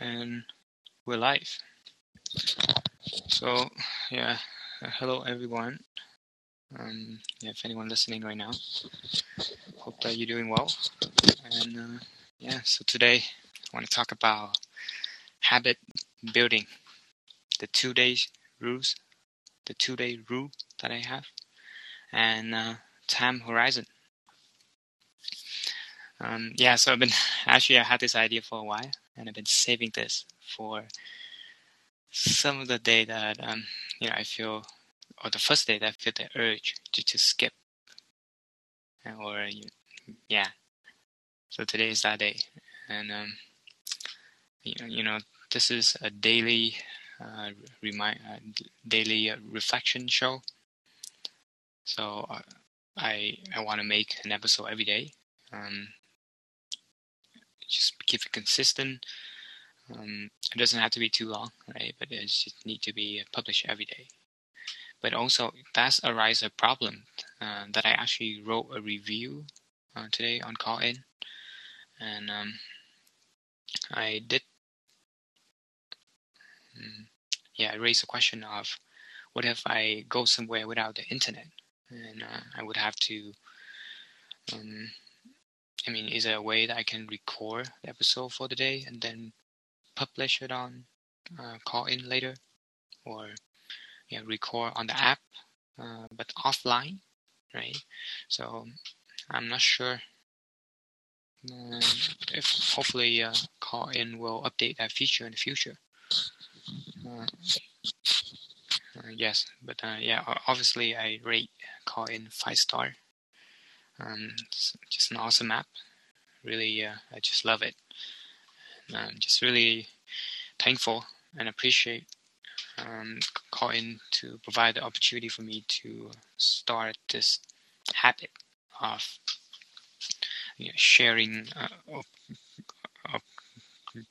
and we're live. So, yeah, hello everyone. Um, yeah, if anyone listening right now, hope that you're doing well. And uh, yeah, so today I want to talk about habit building, the two days rules, the two day rule that I have, and uh, time horizon. Um, yeah, so I've been actually I had this idea for a while, and I've been saving this for some of the day that um, you know I feel, or the first day that I feel the urge to to skip, or yeah. So today is that day, and um, you know, you know this is a daily uh, remind uh, daily reflection show. So uh, I I want to make an episode every day. Um, just keep it consistent. Um, it doesn't have to be too long, right? But it just need to be published every day. But also, that's arise a problem uh, that I actually wrote a review uh, today on Callin, and um, I did, um, yeah, I raised a question of what if I go somewhere without the internet, and uh, I would have to um, I mean, is there a way that I can record the episode for the day and then publish it on uh, Callin later, or yeah, record on the app, uh, but offline, right? So I'm not sure um, if hopefully uh, Callin will update that feature in the future. Uh, uh, yes, but uh, yeah, obviously I rate Callin five star. Um, it's just an awesome app. Really, uh, I just love it. I'm just really thankful and appreciate um, Callin to provide the opportunity for me to start this habit of you know, sharing, uh, of, of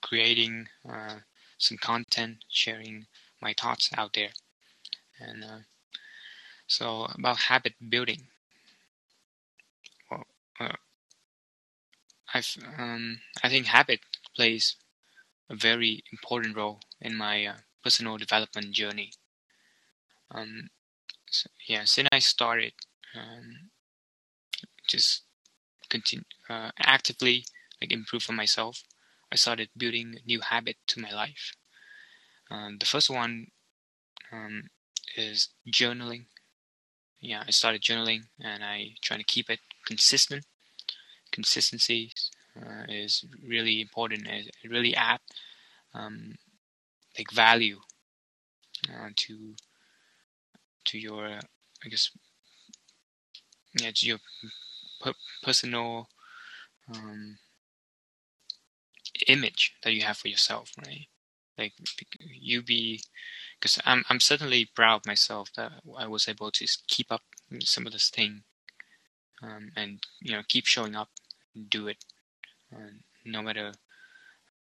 creating uh, some content, sharing my thoughts out there. And uh, so about habit building. I've um, I think habit plays a very important role in my uh, personal development journey. Um, so, yeah, since I started um, just continue uh, actively like improve for myself, I started building a new habit to my life. Um, the first one um, is journaling. Yeah, I started journaling and I try to keep it consistent. Consistency uh, is really important. It really add um, like value uh, to to your I guess yeah to your per- personal um, image that you have for yourself, right? Like you be because I'm I'm certainly proud of myself that I was able to keep up some of this thing um, and you know keep showing up do it uh, no matter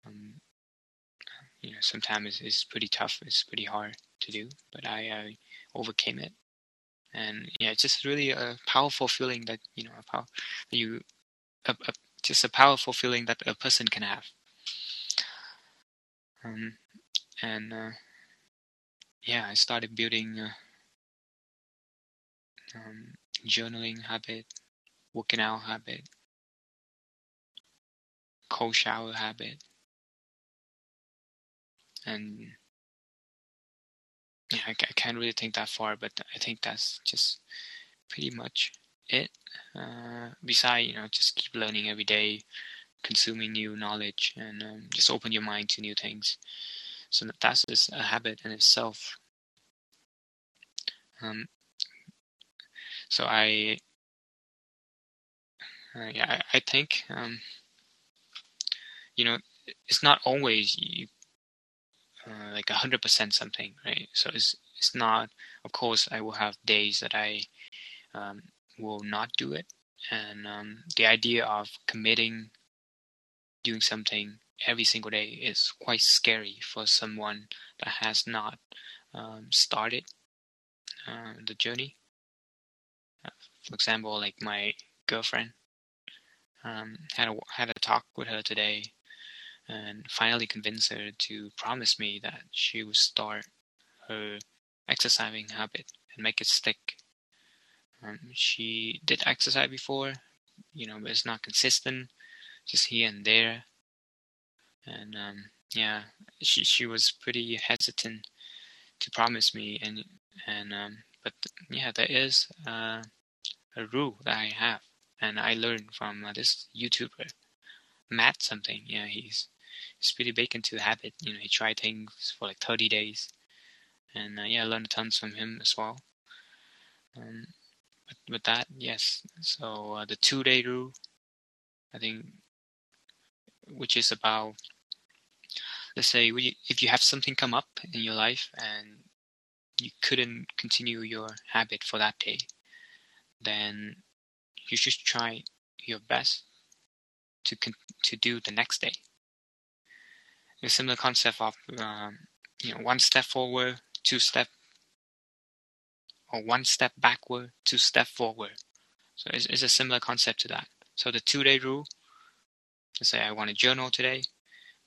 um, you know sometimes it's, it's, pretty tough it's pretty hard to do but I, I overcame it. And yeah it's just really a powerful feeling that you know you a, a, just a powerful feeling that a person can have. Um, and uh, yeah I started building uh, um, journaling habit working out habit, cold shower habit, and yeah, I, I can't really think that far, but I think that's just pretty much it. Uh, besides, you know, just keep learning every day, consuming new knowledge, and um, just open your mind to new things. So that's just a habit in itself. Um, so I yeah, I, I think um, you know it's not always you uh, like hundred percent something, right? So it's it's not. Of course, I will have days that I um, will not do it, and um, the idea of committing doing something every single day is quite scary for someone that has not um, started uh, the journey. Uh, for example, like my girlfriend, um, had a had a talk with her today, and finally convinced her to promise me that she would start her exercising habit and make it stick. Um, she did exercise before, you know, but it's not consistent, just here and there. And um, yeah, she she was pretty hesitant to promise me, and and um, but yeah, there is uh, a rule that I have, and I learned from uh, this YouTuber, Matt something. Yeah, he's he's pretty big into habit. You know, he tried things for like 30 days, and uh, yeah, I learned tons from him as well. Um, but with that, yes. So uh, the two-day rule, I think, which is about, let's say, if you have something come up in your life and you couldn't continue your habit for that day, then you should try your best to to do the next day. A similar concept of um, you know one step forward, two step, or one step backward, two step forward. So it's, it's a similar concept to that. So the two day rule. Let's say I want to journal today,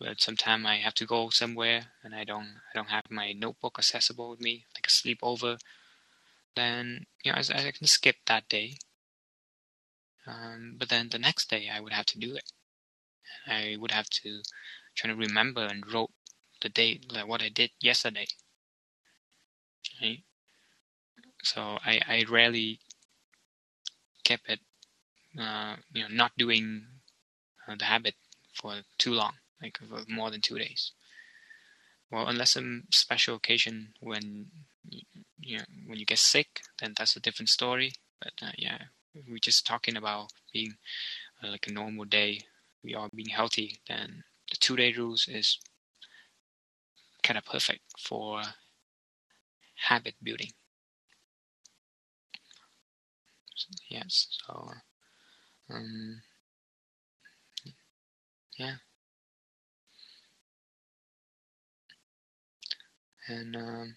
but sometime I have to go somewhere and I don't I don't have my notebook accessible with me, like a sleepover. Then you know I, I can skip that day. Um, but then the next day I would have to do it. I would have to try to remember and wrote the date like what I did yesterday. Right? So I, I rarely kept it, uh, you know, not doing uh, the habit for too long, like for more than two days. Well, unless some special occasion when you know, when you get sick, then that's a different story. But uh, yeah, we're just talking about being uh, like a normal day. We are being healthy. Then the two day rules is kind of perfect for habit building. Yes, so um, yeah. And um,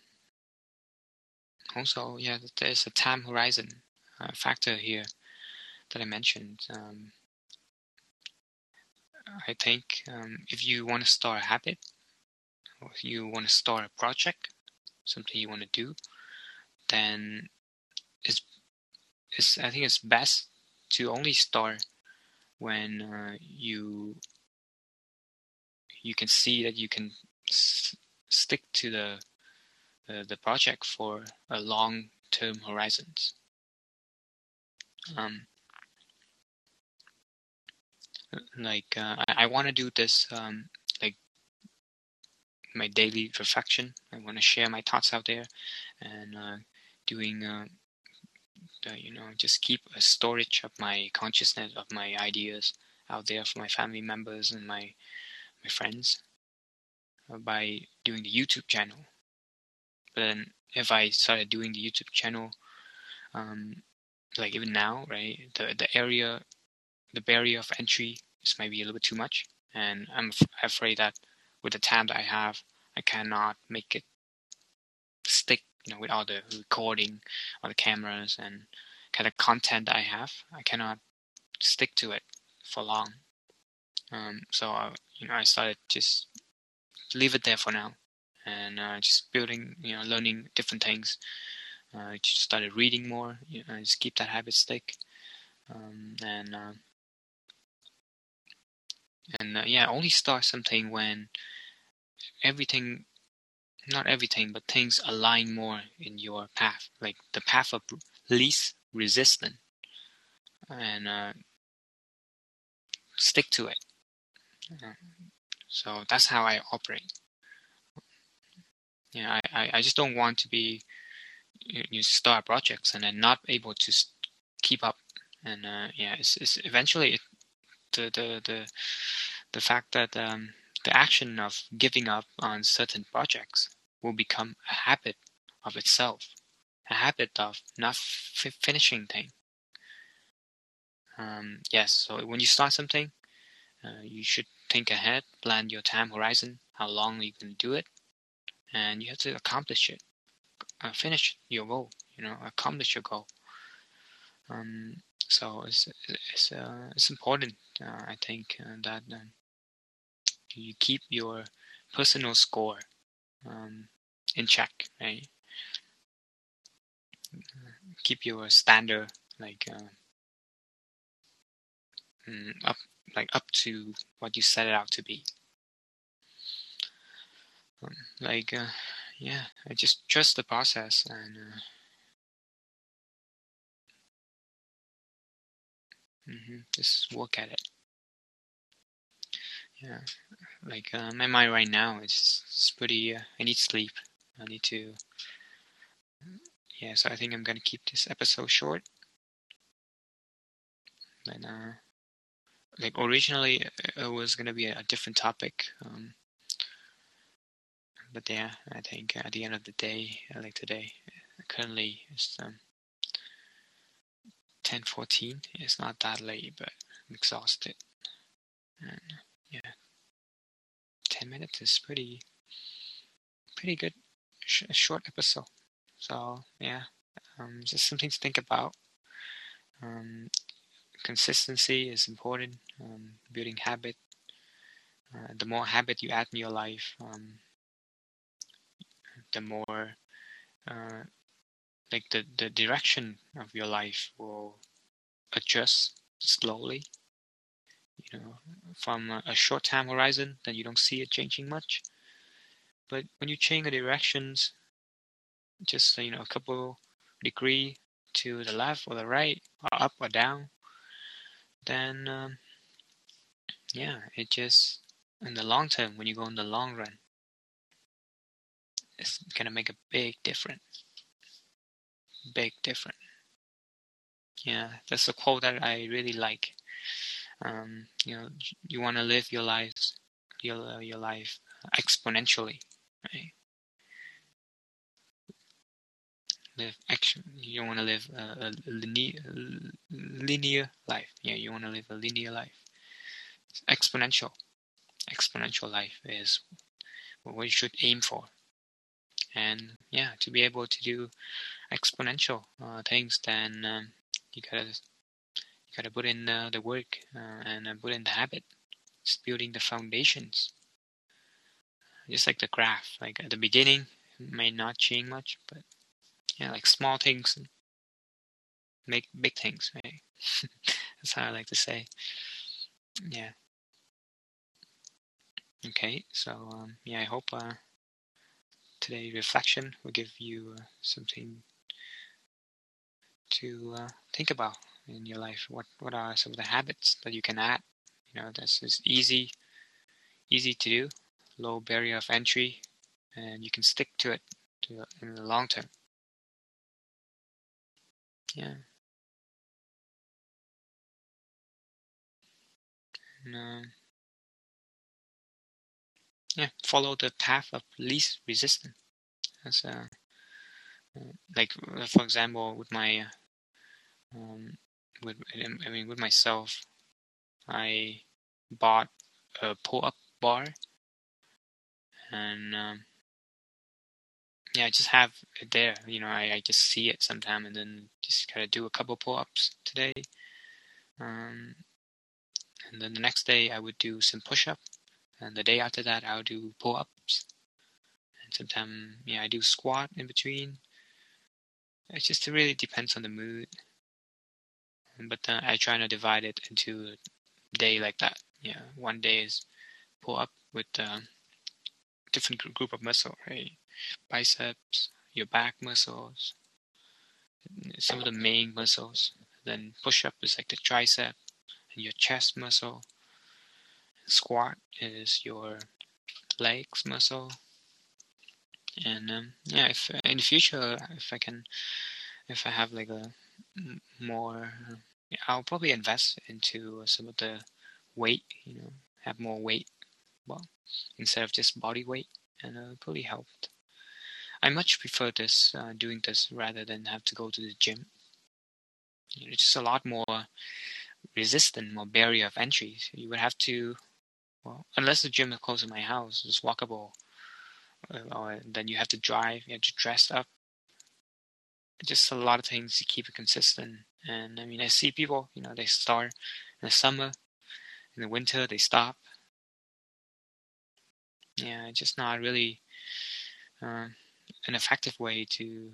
also, yeah, there's a time horizon uh, factor here that I mentioned. Um, I think um, if you want to start a habit, or if you want to start a project, something you want to do, then it's, it's I think it's best to only start when uh, you you can see that you can s- stick to the uh, the project for a long term horizons. Um, like uh, I, I want to do this um, like my daily reflection. I want to share my thoughts out there, and uh, doing uh, the, you know just keep a storage of my consciousness of my ideas out there for my family members and my my friends uh, by doing the YouTube channel. But then if I started doing the YouTube channel, um, like even now, right, the the area, the barrier of entry is maybe a little bit too much, and I'm f- afraid that with the time that I have, I cannot make it stick, you know, with all the recording, all the cameras, and kind of content I have. I cannot stick to it for long. Um, so I, you know, I started just leave it there for now, and uh, just building, you know, learning different things. Uh, just started reading more. You know, just keep that habit stick, um, and uh, and uh, yeah, only start something when everything, not everything, but things align more in your path, like the path of least resistance, and uh, stick to it. Uh, so that's how I operate. Yeah, I, I just don't want to be you start projects and then not able to keep up. And uh, yeah, it's, it's eventually it, the the the the fact that um, the action of giving up on certain projects will become a habit of itself, a habit of not f- finishing thing. Um, yes, so when you start something, uh, you should think ahead, plan your time horizon, how long you can do it, and you have to accomplish it, uh, finish your goal. You know, accomplish your goal. Um, so it's it's uh, it's important. Uh, I think uh, that um, you keep your personal score um, in check, right? Keep your standard like uh, mm, up like up to what you set it out to be. Um, like uh, yeah, I just trust the process and. Uh, mm-hmm, just work at it. Yeah, like uh, my mind right now is it's pretty. Uh, I need sleep. I need to. Yeah, so I think I'm gonna keep this episode short. But uh, like originally it was gonna be a different topic. Um, but yeah, I think at the end of the day, like today, currently it's um, 10:14. It's not that late, but I'm exhausted. And yeah, 10 minutes is pretty pretty good sh- short episode. So yeah, um, just something to think about. Um, consistency is important. Um, building habit. Uh, the more habit you add in your life, um, the more uh, like the, the direction of your life will adjust slowly you know from a short time horizon then you don't see it changing much. But when you change the directions just you know a couple degree to the left or the right or up or down then um, yeah it just in the long term when you go in the long run it's gonna make a big difference big difference. Yeah, that's a quote that I really like. Um, you know, you want to live your life, your your life exponentially, right? Live action. You want to live a, a linear, linear life. Yeah, you want to live a linear life. It's exponential. Exponential life is what you should aim for. And yeah, to be able to do exponential uh, things, then um, you gotta you gotta put in uh, the work uh, and uh, put in the habit. It's building the foundations. Just like the graph, like at the beginning, it may not change much, but yeah, like small things make big things. Right? That's how I like to say. Yeah. Okay, so um, yeah, I hope uh, today reflection will give you uh, something to uh, think about in your life. What what are some of the habits that you can add? You know, this is easy, easy to do, low barrier of entry, and you can stick to it to, in the long term. Yeah. And, uh, yeah, follow the path of least resistance. As uh, like for example, with my um, with I mean with myself, I bought a pull-up bar, and um, yeah, I just have it there. You know, I, I just see it sometime, and then just kind of do a couple pull-ups today. Um, and then the next day I would do some push-up, and the day after that I'll do pull-ups, and sometimes yeah I do squat in between. It just really depends on the mood but then I try to divide it into a day like that. Yeah, one day is pull up with uh, different group of muscle, right? Biceps, your back muscles, some of the main muscles. Then push up is like the tricep and your chest muscle. Squat is your legs muscle. And um, yeah, if in the future, if I can, if I have like a more I'll probably invest into some of the weight, you know, have more weight, well, instead of just body weight, and uh, probably helped. I much prefer this, uh, doing this rather than have to go to the gym. It's just a lot more resistant, more barrier of entry. So you would have to, well, unless the gym is close to my house, it's walkable, uh, or then you have to drive, you have to dress up. Just a lot of things to keep it consistent and I mean, I see people, you know, they start in the summer, in the winter, they stop. yeah, it's just not really uh, an effective way to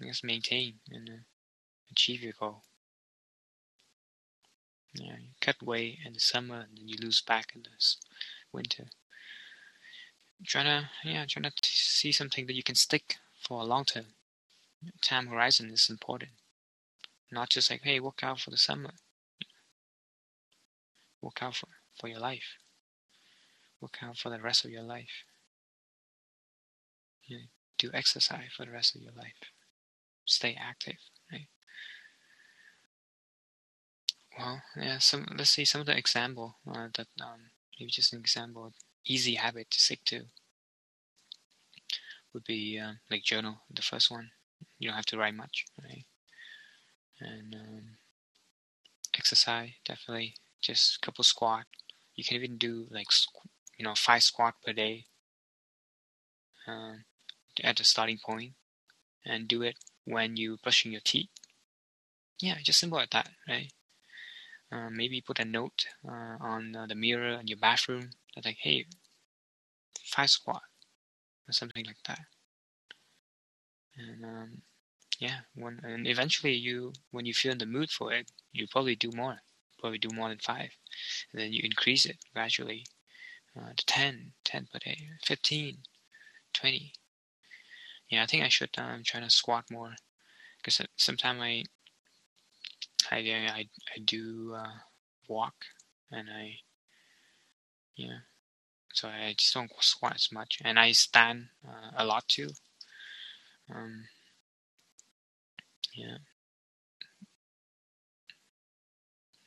I guess maintain and uh, achieve your goal. Yeah, you cut weight in the summer and then you lose back in the winter. Trying to yeah, trying to see something that you can stick for a long term. Time horizon is important. Not just like, hey, work out for the summer. Work out for, for your life. Work out for the rest of your life. Yeah, do exercise for the rest of your life stay active, right? Well, yeah. Some let's see some of the example uh, that um, maybe just an example easy habit to stick to would be uh, like journal. The first one, you don't have to write much, right? And um, exercise definitely just a couple squat. You can even do like you know five squat per day um, at the starting point, and do it when you brushing your teeth. Yeah, just simple like that, right? Uh, maybe put a note uh, on uh, the mirror in your bathroom that like, hey, five squat or something like that. And um, yeah, when and eventually you, when you feel in the mood for it, you probably do more, probably do more than five, and then you increase it gradually uh, to 10, 10 per day, 15, 20, yeah, I think I should um, trying to squat more because sometimes I, I, I, I do uh, walk and I, yeah, so I just don't squat as much and I stand uh, a lot too. Um, yeah.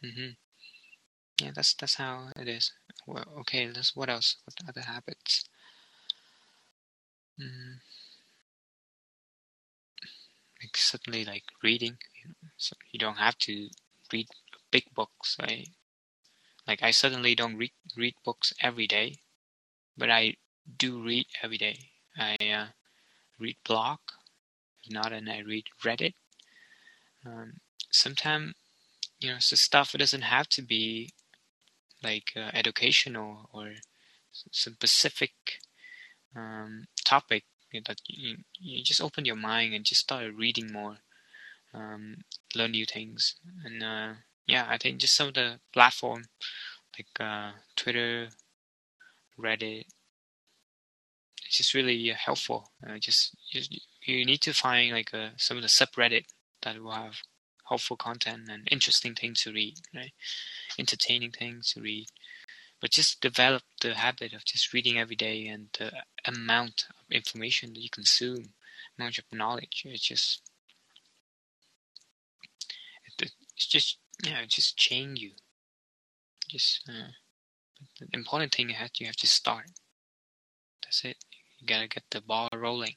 Mhm. Yeah, that's that's how it is. Well, okay, let's. What else? What other habits? Mm like suddenly like reading you, know, so you don't have to read big books right? Like i certainly don't read read books every day but i do read every day. I uh, read blog if not and i read reddit. Um, sometimes you know so stuff it doesn't have to be like uh, educational or some specific um, topic that you, you just open your mind and just start reading more, um, learn new things, and uh, yeah, I think just some of the platform like uh, Twitter, Reddit, it's just really helpful. Uh, just, just you need to find like uh, some of the subreddit that will have helpful content and interesting things to read, right? Entertaining things to read but just develop the habit of just reading every day and the amount of information that you consume, amount of knowledge. It's just, it's just, yeah, it just change you. Just, uh, the important thing is you have to start. That's it. You gotta get the ball rolling.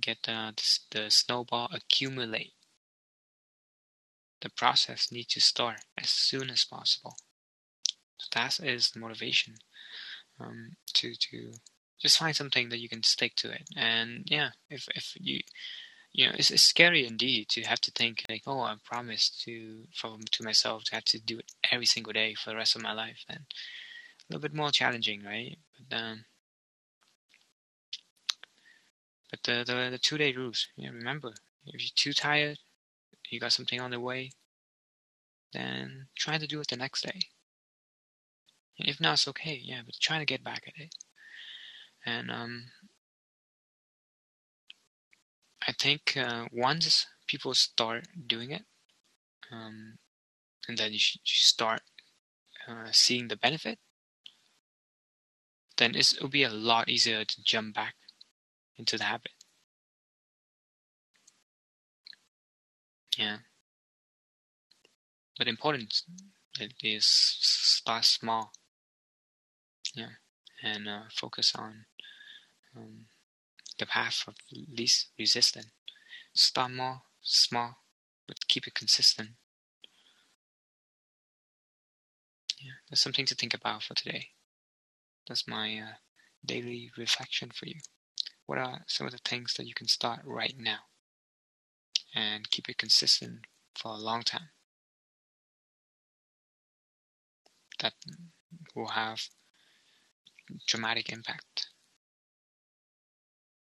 Get the, the snowball accumulate. The process needs to start as soon as possible. So that is the motivation um, to to just find something that you can stick to it. And yeah, if if you you know, it's, it's scary indeed to have to think like, oh, I promised to from to myself to have to do it every single day for the rest of my life. Then a little bit more challenging, right? But um, but the the, the two day rules. Yeah, remember, if you're too tired, you got something on the way, then try to do it the next day. If not, it's okay. Yeah, but try to get back at it. And um, I think uh, once people start doing it, um, and then you, you start uh, seeing the benefit, then it'll be a lot easier to jump back into the habit. Yeah. But important it is start small yeah, and uh, focus on um, the path of least resistance. Start more small, but keep it consistent. Yeah, that's something to think about for today. That's my uh, daily reflection for you. What are some of the things that you can start right now and keep it consistent for a long time? That will have dramatic impact.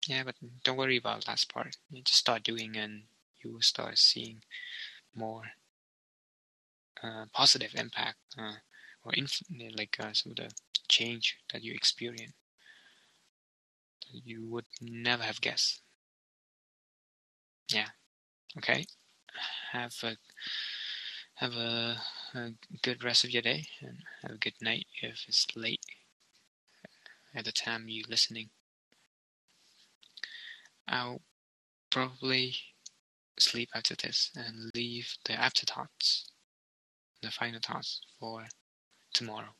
Yeah, but don't worry about last part. You just start doing, and you will start seeing more uh, positive impact uh, or inf- like uh, some of the change that you experience that you would never have guessed. Yeah. Okay. Have a have a, a good rest of your day and have a good night if it's late at the time you're listening. I'll probably sleep after this and leave the afterthoughts, the final thoughts for tomorrow.